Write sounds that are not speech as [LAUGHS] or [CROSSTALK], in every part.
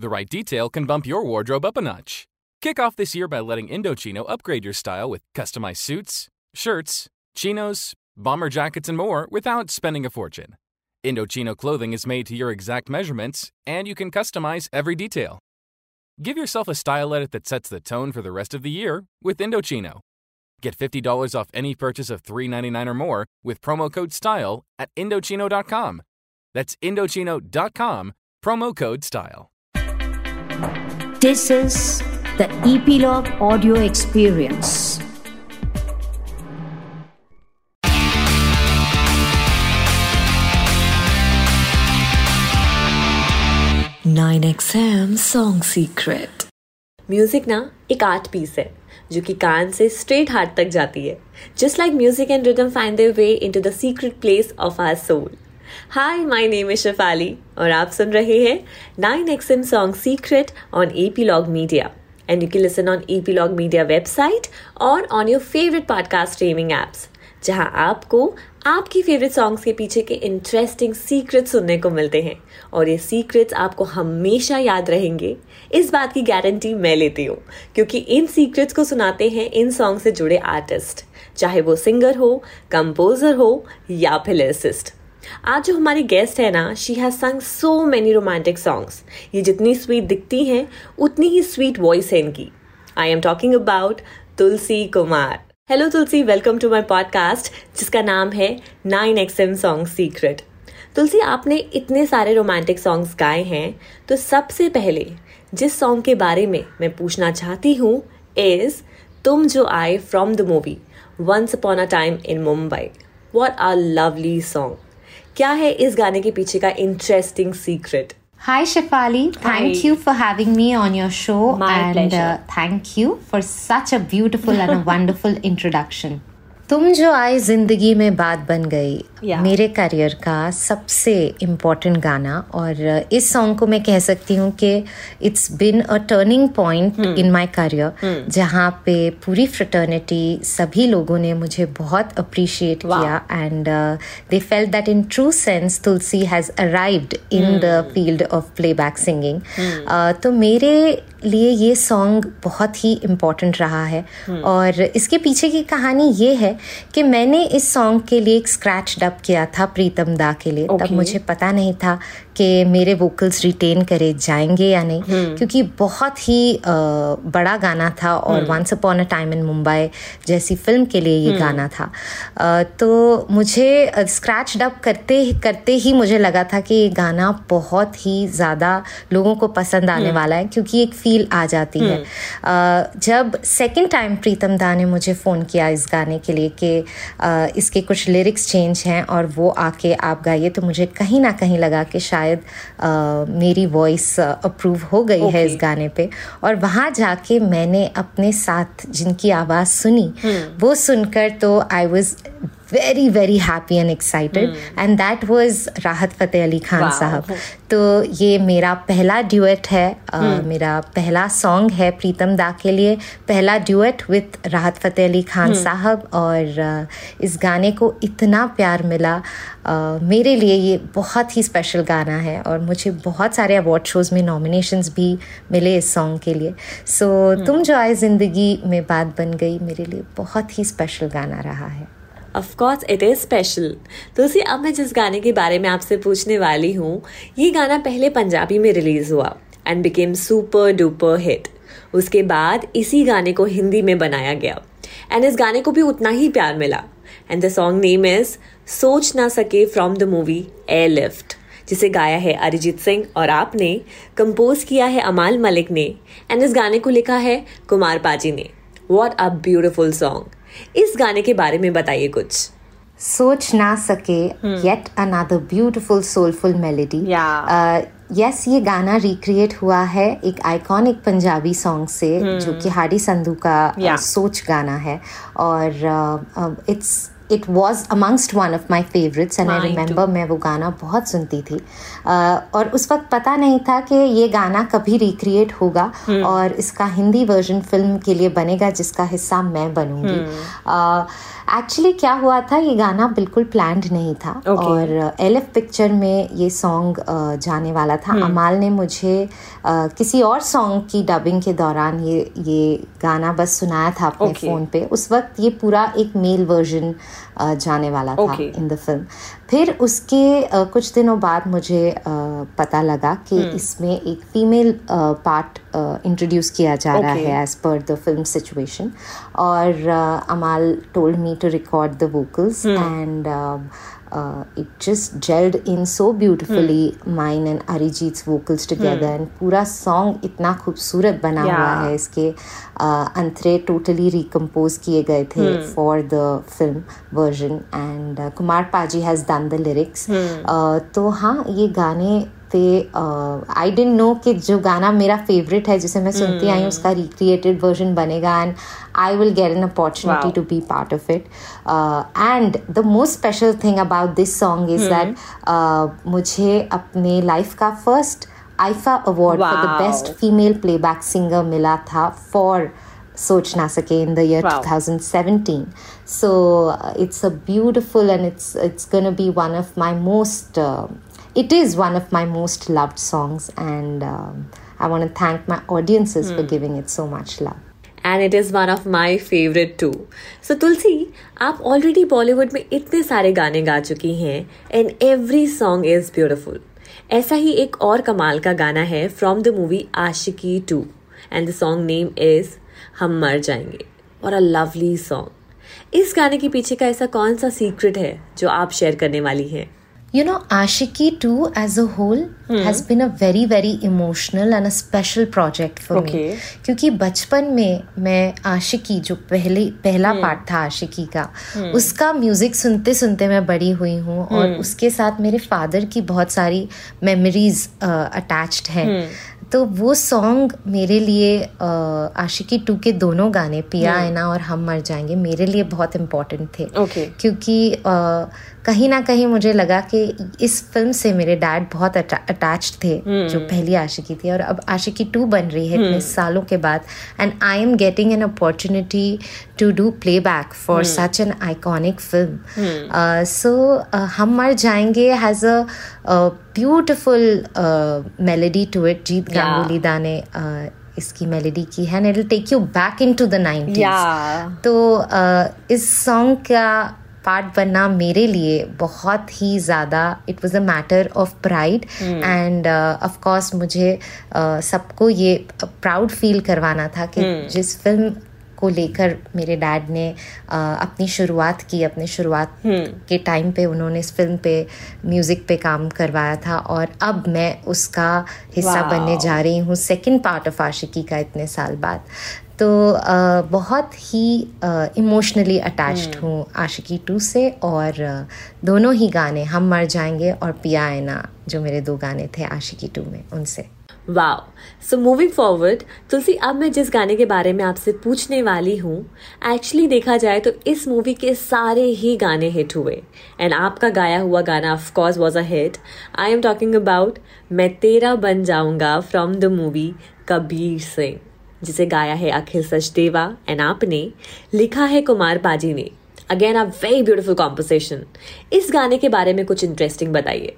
The right detail can bump your wardrobe up a notch. Kick off this year by letting Indochino upgrade your style with customized suits, shirts, chinos, bomber jackets, and more without spending a fortune. Indochino clothing is made to your exact measurements, and you can customize every detail. Give yourself a style edit that sets the tone for the rest of the year with Indochino. Get $50 off any purchase of $3.99 or more with promo code STYLE at Indochino.com. That's Indochino.com, promo code STYLE. This is the Epilogue Audio Experience. Nine XM Song Secret. Music ना एक art piece है जो कि कान से straight heart तक जाती है just like music and rhythm find their way into the secret place of our soul hi my name is Shafali और आप सुन रहे हैं nine X XM song secret on epilogue media and you can listen on log media website और on your favourite podcast streaming apps. जहाँ आपको आपकी favourite songs के पीछे के इंटरेस्टिंग सीक्रेट सुनने को मिलते हैं। और ये सीक्रेट्स आपको हमेशा याद रहेंगे। इस बात की गारंटी मैं लेती हूँ, क्योंकि इन सीक्रेट्स को सुनाते हैं इन सॉन्ग से जुड़े आर्टिस्ट चाहे वो सिंगर हो कंपोजर हो या फिर लिरिसिस्ट आज जो हमारी गेस्ट है ना शी हैज़ संग सो मेनी रोमांटिक सॉन्ग्स ये जितनी स्वीट दिखती हैं, उतनी ही स्वीट वॉइस है इनकी. I am talking about Tulsi Kumar hello Tulsi welcome to my podcast जिसका नाम है nine X M song secret Tulsi आपने इतने सारे रोमांटिक सॉन्ग्स गाए हैं तो सबसे पहले जिस सॉन्ग के बारे में मैं पूछना चाहती हूँ इज़ तुम जो आए from the movie once upon a time in Mumbai what are lovely song क्या है इस गाने के पीछे का interesting secret hi Shifali thank you for having me on your show and thank you for such a beautiful and wonderful introduction तुम जो आई ज़िंदगी में बात बन गई Yeah. मेरे करियर का सबसे इम्पोर्टेंट गाना और इस सॉन्ग को मैं कह सकती हूँ कि it's been a turning point in my career जहाँ पे पूरी फ्रटर्निटी सभी लोगों ने मुझे बहुत अप्रिशिएट Wow. किया and they felt that in true sense Tulsi has arrived in the field of playback singing तो मेरे लिए ये सॉन्ग बहुत ही इम्पोर्टेंट रहा है hmm. और इसके पीछे की कहानी ये है कि मैंने इस सॉन्ग के लिए एक स्क्रैच डब किया था प्रीतम दा के लिए okay. तब मुझे पता नहीं था कि मेरे वोकल्स रिटेन करे जाएँगे या नहीं hmm. क्योंकि बहुत ही अ, बड़ा गाना था और once upon a time in Mumbai जैसी फ़िल्म के लिए ये hmm. गाना था अ, तो मुझे स्क्रैच डब करते करते ही मुझे लगा था कि ये गाना बहुत ही ज़्यादा लोगों को पसंद आने hmm. वाला है क्योंकि एक फील आ जाती है अ, जब सेकेंड टाइम प्रीतम दा ने मुझे फ़ोन किया इस गाने के लिए कि इसके कुछ लिरिक्स चेंज हैं और वो आके आप गाइए तो मुझे कहीं ना कहीं लगा कि शायद अ, मेरी वॉइस अप्रूव हो गई okay. है इस गाने पे और वहाँ जाके मैंने अपने साथ जिनकी आवाज़ सुनी hmm. वो सुनकर तो I was very very happy and excited and that was Rahat Fateh Ali Khan Wow. साहब. तो ये मेरा पहला ड्यूएट है अ, मेरा पहला सॉन्ग है प्रीतम दा के लिए. पहला ड्यूएट विथ राहत फतेह अली खान साहब और इस गाने को इतना प्यार मिला. मेरे लिए ये बहुत ही स्पेशल गाना है और मुझे बहुत सारे अवार्ड शोज़ में नॉमिनेशंस भी मिले इस सॉन्ग के लिए. सो तुम जो आए ज़िंदगी में बात बन गई मेरे लिए बहुत ही स्पेशल गाना रहा है. Of course it is special Tulsi अब मैं जिस गाने के बारे में आपसे पूछने वाली हूँ, ये गाना पहले पंजाबी में रिलीज़ हुआ and became super duper hit उसके बाद इसी गाने को हिंदी में बनाया गया एंड इस गाने को भी उतना ही प्यार मिला. And the song name is सोच ना सके from the movie air lift जिसे गाया है अरिजीत सिंह और आपने कंपोज किया है अमाल मलिक ने एंड इस गाने को लिखा है कुमार पाजी ने. वॉट अ ब्यूटिफुल सॉन्ग इस गाने के बारे में बताइए कुछ। सोच ना सके yet another beautiful soulful melody yes ये। गाना रिक्रिएट हुआ है एक आइकॉनिक पंजाबी सॉन्ग से hmm. जो कि हाडी संधू का uh, Yeah. सोच गाना है। और it's it was amongst one of my favourites and I remember मैं वो गाना बहुत सुनती थी uh, और उस वक्त पता नहीं था कि ये गाना कभी रिक्रिएट होगा hmm. और इसका हिंदी वर्जन फ़िल्म के लिए बनेगा जिसका हिस्सा मैं बनूँगी एक्चुअली hmm. uh, क्या हुआ था ये गाना बिल्कुल प्लान्ड नहीं था okay. और एल एफ़ पिक्चर में ये सॉन्ग uh, जाने वाला था hmm. अमाल ने मुझे uh, किसी और सॉन्ग की डबिंग के दौरान ये ये गाना बस सुनाया था अपने okay. फ़ोन पे उस वक्त ये पूरा एक मेल वर्जन जाने वाला था इन द फ़िल्म फिर उसके कुछ दिनों बाद मुझे पता लगा कि hmm. इसमें एक फीमेल पार्ट इंट्रोड्यूस किया जा. रहा है as per the film situation और Amaal told me to record the vocals and uh, it just gelled in so beautifully hmm. mine and Arijit's vocals together hmm. and पूरा song इतना खूबसूरत बना yeah. हुआ है इसके uh, अंतरे totally recompose किए गए थे for the film version and Kumar paaji has done the lyrics तो हाँ ये गाने थे आई डेंट नो कि जो गाना मेरा फेवरेट है जिसे मैं सुनती आई हूँ hmm. उसका रिक्रिएटेड वर्जन बनेगा and I will get an opportunity to be part of it and the most special thing about this song is that मुझे अपने लाइफ का first IIFA award for the best female playback singer मिला था for सोच ना सके in the year wow. 2017 so uh, it's a beautiful and it's it's going to be one of my most uh, it is one of my most loved songs, and um, I want to thank my audiences mm. for hmm. giving it so much love. And it is one of my favourite too so Tulsi आप already Bollywood में इतने सारे गाने गा चुकी हैं and every song is beautiful ऐसा ही एक और कमाल का गाना है from the movie Aashiqui two and the song name is हम मर जाएँगे और अ लवली सॉन्ग इस गाने के पीछे का ऐसा कौन सा सीक्रेट है जो आप शेयर करने वाली हैं You know, Ashiki 2 as a whole hmm. has been a very, very emotional and a special project for okay. me. क्योंकि बचपन में मैं आशिकी जो पहले पहला hmm. पार्ट था आशिकी का hmm. उसका म्यूज़िक सुनते सुनते मैं बड़ी हुई हूँ hmm. और उसके साथ मेरे फादर की बहुत सारी मेमोरीज अटैच्ड uh, हैं hmm. तो वो सॉन्ग मेरे लिए आशिकी टू के दोनों गाने पिया आयना और हम मर जाएँगे मेरे लिए बहुत इम्पोर्टेंट थे okay. क्योंकि uh, कहीं ना कहीं मुझे लगा कि इस फ़िल्म से मेरे डैड बहुत अटैच थे hmm. जो पहली आशिकी थी। और अब आशिकी टू बन रही है इतने hmm. सालों के बाद। And I am getting an opportunity to do playback for such an iconic film so हम मर जाएँगे has a beautiful melody to it Jeet Ganguly da ने uh, इसकी मेलेडी की है। And it take you back into the nineties तो uh, इस song का पार्ट बनना मेरे लिए बहुत ही ज़्यादा it was a matter of pride and of course मुझे uh, सबको ये प्राउड फील करवाना था कि hmm. जिस फ़िल्म को लेकर मेरे डैड ने आ, uh, अपनी शुरुआत की अपने शुरुआत hmm. के टाइम पे उन्होंने इस फ़िल्म पे म्यूज़िक पे काम करवाया था और अब मैं उसका हिस्सा wow. बनने जा रही हूँ सेकंड पार्ट ऑफ़ आशिकी का इतने साल बाद तो आ, बहुत ही इमोशनली अटैच्ड हम्म। हूँ आशिकी टू से और दोनों ही गाने हम मर जाएँगे और पिया आयना जो मेरे दो गाने थे आशिकी टू में उनसे। Wow. So moving forward Tulsi अब मैं जिस गाने के बारे में आपसे पूछने वाली हूँ एक्चुअली देखा जाए तो इस मूवी के सारे ही गाने हिट हुए। एंड आपका गाया हुआ गाना of course was a hit I am talking about मैं तेरा बन जाऊँगा from the movie Kabir Singh. जिसे गाया है अखिल सचदेवा एंड आपने लिखा है कुमार पाजी ने। Again a very beautiful composition इस गाने के बारे में कुछ इंटरेस्टिंग बताइए।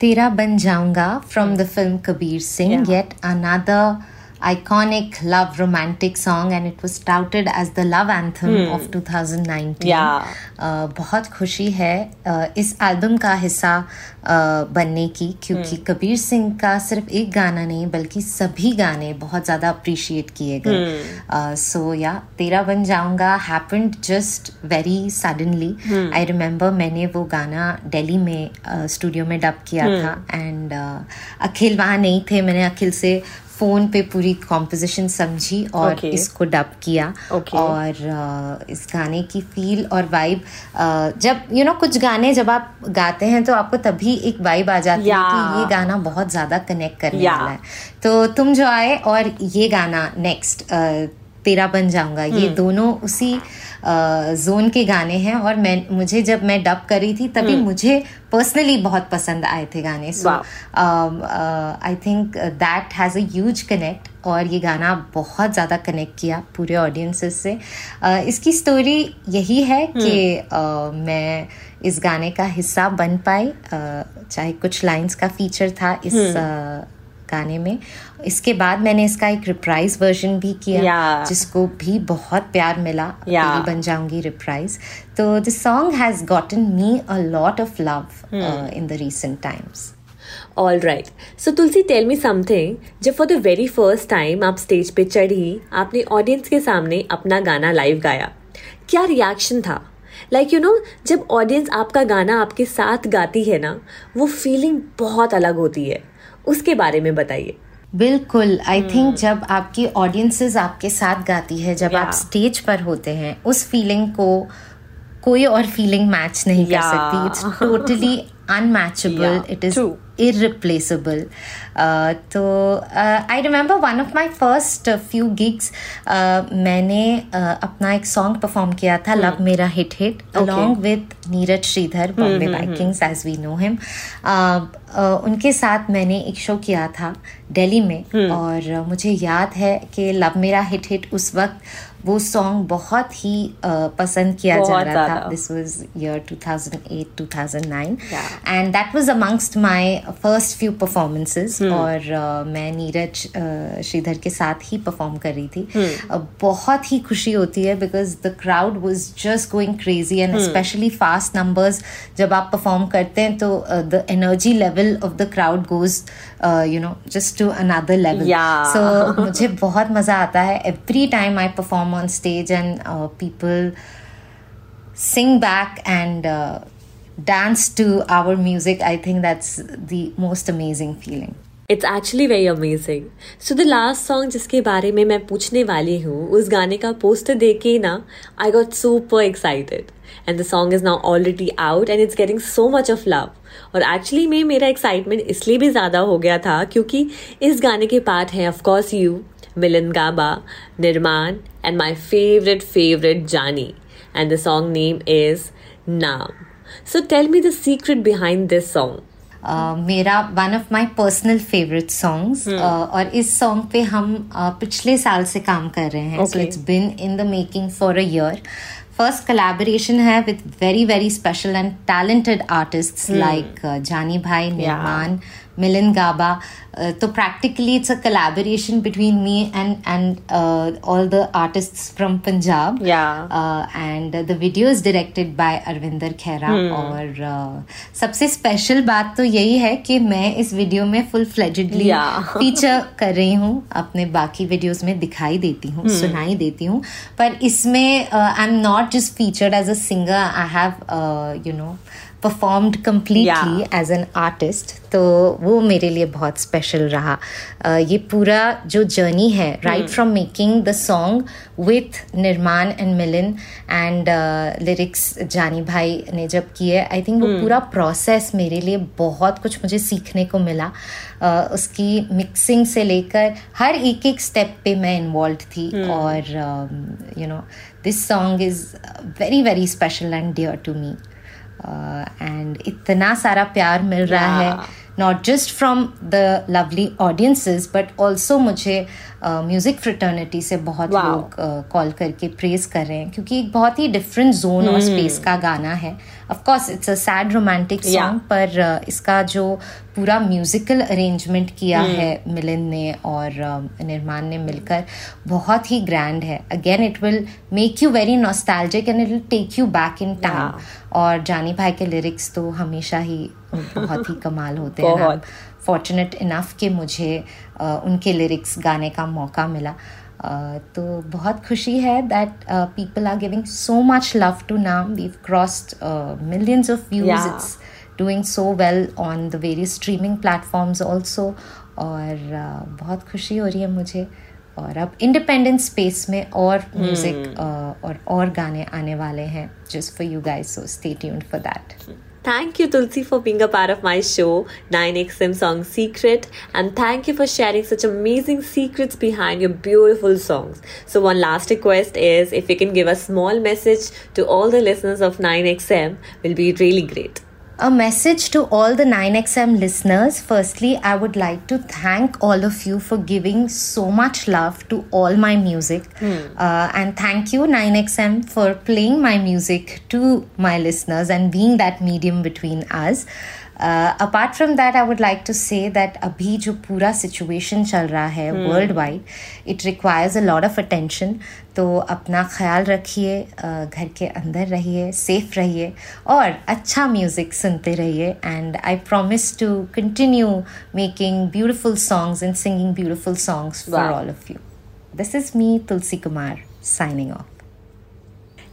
तेरा बन जाऊँगा from the film Kabir Singh get another iconic love romantic song and it was touted as the love anthem hmm. of 2019 yeah. uh, बहुत खुशी है uh, इस एल्बम का हिस्सा uh, बनने की क्योंकि hmm. कबीर सिंह का सिर्फ़ एक गाना नहीं बल्कि सभी गाने बहुत ज़्यादा अप्रिशिएट किए गए सो या तेरा बन जाऊँगा happened just very suddenly I remember मैंने वो गाना दिल्ली में स्टूडियो uh, में डब किया hmm. था एंड uh, अखिल वहाँ नहीं थे मैंने अखिल से फ़ोन पे पूरी कॉम्पोजिशन समझी और okay. इसको डब किया okay. और uh, इस गाने की फील और वाइब uh, जब यू you नो know, कुछ गाने जब आप गाते हैं तो आपको तभी एक वाइब आ जाती yeah. है कि ये गाना बहुत ज़्यादा कनेक्ट करने yeah. वाला है तो तुम जो आए और ये गाना नेक्स्ट uh, तेरा बन जाऊँगा hmm. ये दोनों उसी जोन के गाने हैं और मैं मुझे जब मैं डब करी थी तभी मुझे पर्सनली बहुत पसंद आए थे गाने। So I think that has a huge connect और ये गाना बहुत ज़्यादा कनेक्ट किया पूरे ऑडियंसेस से। uh, इसकी स्टोरी यही है कि uh, मैं इस गाने का हिस्सा बन पाई। uh, चाहे कुछ लाइंस का फीचर था इस uh, गाने में। इसके बाद मैंने इसका एक रिप्राइज वर्जन भी किया Yeah. जिसको भी बहुत प्यार मिला Yeah. बन जाऊँगी रिप्राइज तो the song has gotten me a lot of love in the recent times all right so Tulsi tell me something जब for the very first time आप स्टेज पे चढ़ी आपने ऑडियंस के सामने अपना गाना लाइव गाया क्या रिएक्शन था? लाइक यू नो जब ऑडियंस आपका गाना आपके साथ गाती है ना वो फीलिंग बहुत अलग होती है। उसके बारे में बताइए बिल्कुल आई थिंक जब आपकी ऑडियंसेस आपके साथ गाती है जब yeah. आप स्टेज पर होते हैं उस फीलिंग को कोई और फीलिंग मैच नहीं yeah. कर सकती it's totally [LAUGHS] unmatchable Yeah, it is true. irreplaceable. Uh, तो I remember one of my first few gigs मैंने uh, अपना एक सॉन्ग परफॉर्म किया था लव मेरा hit hit along with Neeraj Shridhar Bombay Vikings as we know him उनके साथ मैंने एक शो किया था दिल्ली में. और uh, मुझे याद है कि लव मेरा हिट हिट उस वक्त वो सॉन्ग बहुत ही पसंद किया जा रहा था। This was year 2008 2009 Yeah. And that was amongst my first few performances और uh, मैं नीरज श्रीधर के साथ ही परफॉर्म कर रही थी। Uh, बहुत ही खुशी होती है because the crowd was just going crazy and specially fast numbers जब आप परफॉर्म करते हैं तो the energy level of the crowd goes you know just to another level so मुझे बहुत मज़ा आता है। Every time I perform on stage and uh, people sing back and uh, dance to our music, I think that's the most amazing feeling. It's actually very amazing so the last song जिसके बारे में मैं पूछने वाली हूँ, उस गाने का पोस्टर देख के ना I got super excited and the song is now already out and it's getting so much of love और एक्चुअली में मेरा एक्साइटमेंट इसलिए भी ज़्यादा हो गया था क्योंकि इस गाने के पार्ट हैं of course you Milan Gaba, Nirmaan and my favourite favourite Jaani and the song name is नाम so tell me the secret behind this song मेरा one of my personal favourite songs और इस सॉन्ग पे हम uh, पिछले साल से काम कर रहे हैं। So it's been in the making for a year first collaboration है with very very special and talented artists like Jaani भाई निर्माण मिलन गाबा Uh, तो practically it's a collaboration between me and and uh, all the artists from Punjab Yeah. uh, and the video is directed by Arvinder खेरा और uh, सबसे special बात तो यही है कि मैं इस वीडियो में फुल फ्लेजेडली Yeah. फीचर कर रही हूँ अपने बाकी वीडियोस में दिखाई देती हूँ सुनाई देती हूँ पर इसमें I am not just featured as a singer I have you know performed completely as an artist तो वो मेरे लिए बहुत स्पेशल रहा। Uh, ये पूरा जो जर्नी है right from making the song with Nirmaan and Milan and lyrics Jaani भाई ने जब किए आई थिंक वो पूरा प्रोसेस मेरे लिए बहुत कुछ मुझे सीखने को मिला। Uh, उसकी मिक्सिंग से लेकर हर एक एक स्टेप पे मैं इन्वॉल्व थी और you know this song is very very special and dear to me and इतना सारा प्यार मिल रहा है not just from the lovely audiences but also मुझे म्यूज़िक फ्रिटर्निटी से बहुत Wow. लोग कॉल करके प्रेज कर रहे हैं क्योंकि एक बहुत ही डिफरेंट जोन और स्पेस का गाना है। Of course it's a sad romantic song पर uh, इसका जो पूरा म्यूजिकल अरेंजमेंट किया है मिलन ने और uh, निर्माण ने मिलकर बहुत ही ग्रैंड है। Again it will make you very nostalgic and it will take you back in time और जानी भाई के लिरिक्स तो हमेशा ही बहुत ही [LAUGHS] कमाल होते हैं। फॉर्चुनेट इनफ कि मुझे उनके लिरिक्स गाने का मौका मिला। तो बहुत खुशी है that people are giving so much love to नाम we crossed millions of views. It's doing so well on the various streaming platforms also. और uh, बहुत खुशी हो रही है मुझे। और अब इंडिपेंडेंट स्पेस में और म्यूज़िक और और गाने आने वाले हैं just for you guys so stay tuned for that Thank you, Tulsi, for being a part of my show, 9XM Song Secret. And thank you for sharing such amazing secrets behind your beautiful songs. So, one last request is if you can give a small message to all the listeners of 9XM, will be really great a message to all the 9XM listeners. Firstly, I would like to thank all of you for giving so much love to all my music. Mm. Uh, and thank you, 9XM, for playing my music to my listeners and being that medium between us. Apart from that I would like to say that अभी जो पूरा situation चल रहा है world wide it requires a lot of attention तो अपना ख्याल रखिए घर के अंदर रहिए सेफ़ रहिए और अच्छा म्यूज़िक सुनते रहिए. And I promise to continue making beautiful songs and singing beautiful songs for all of you this is me Tulsi Kumar signing off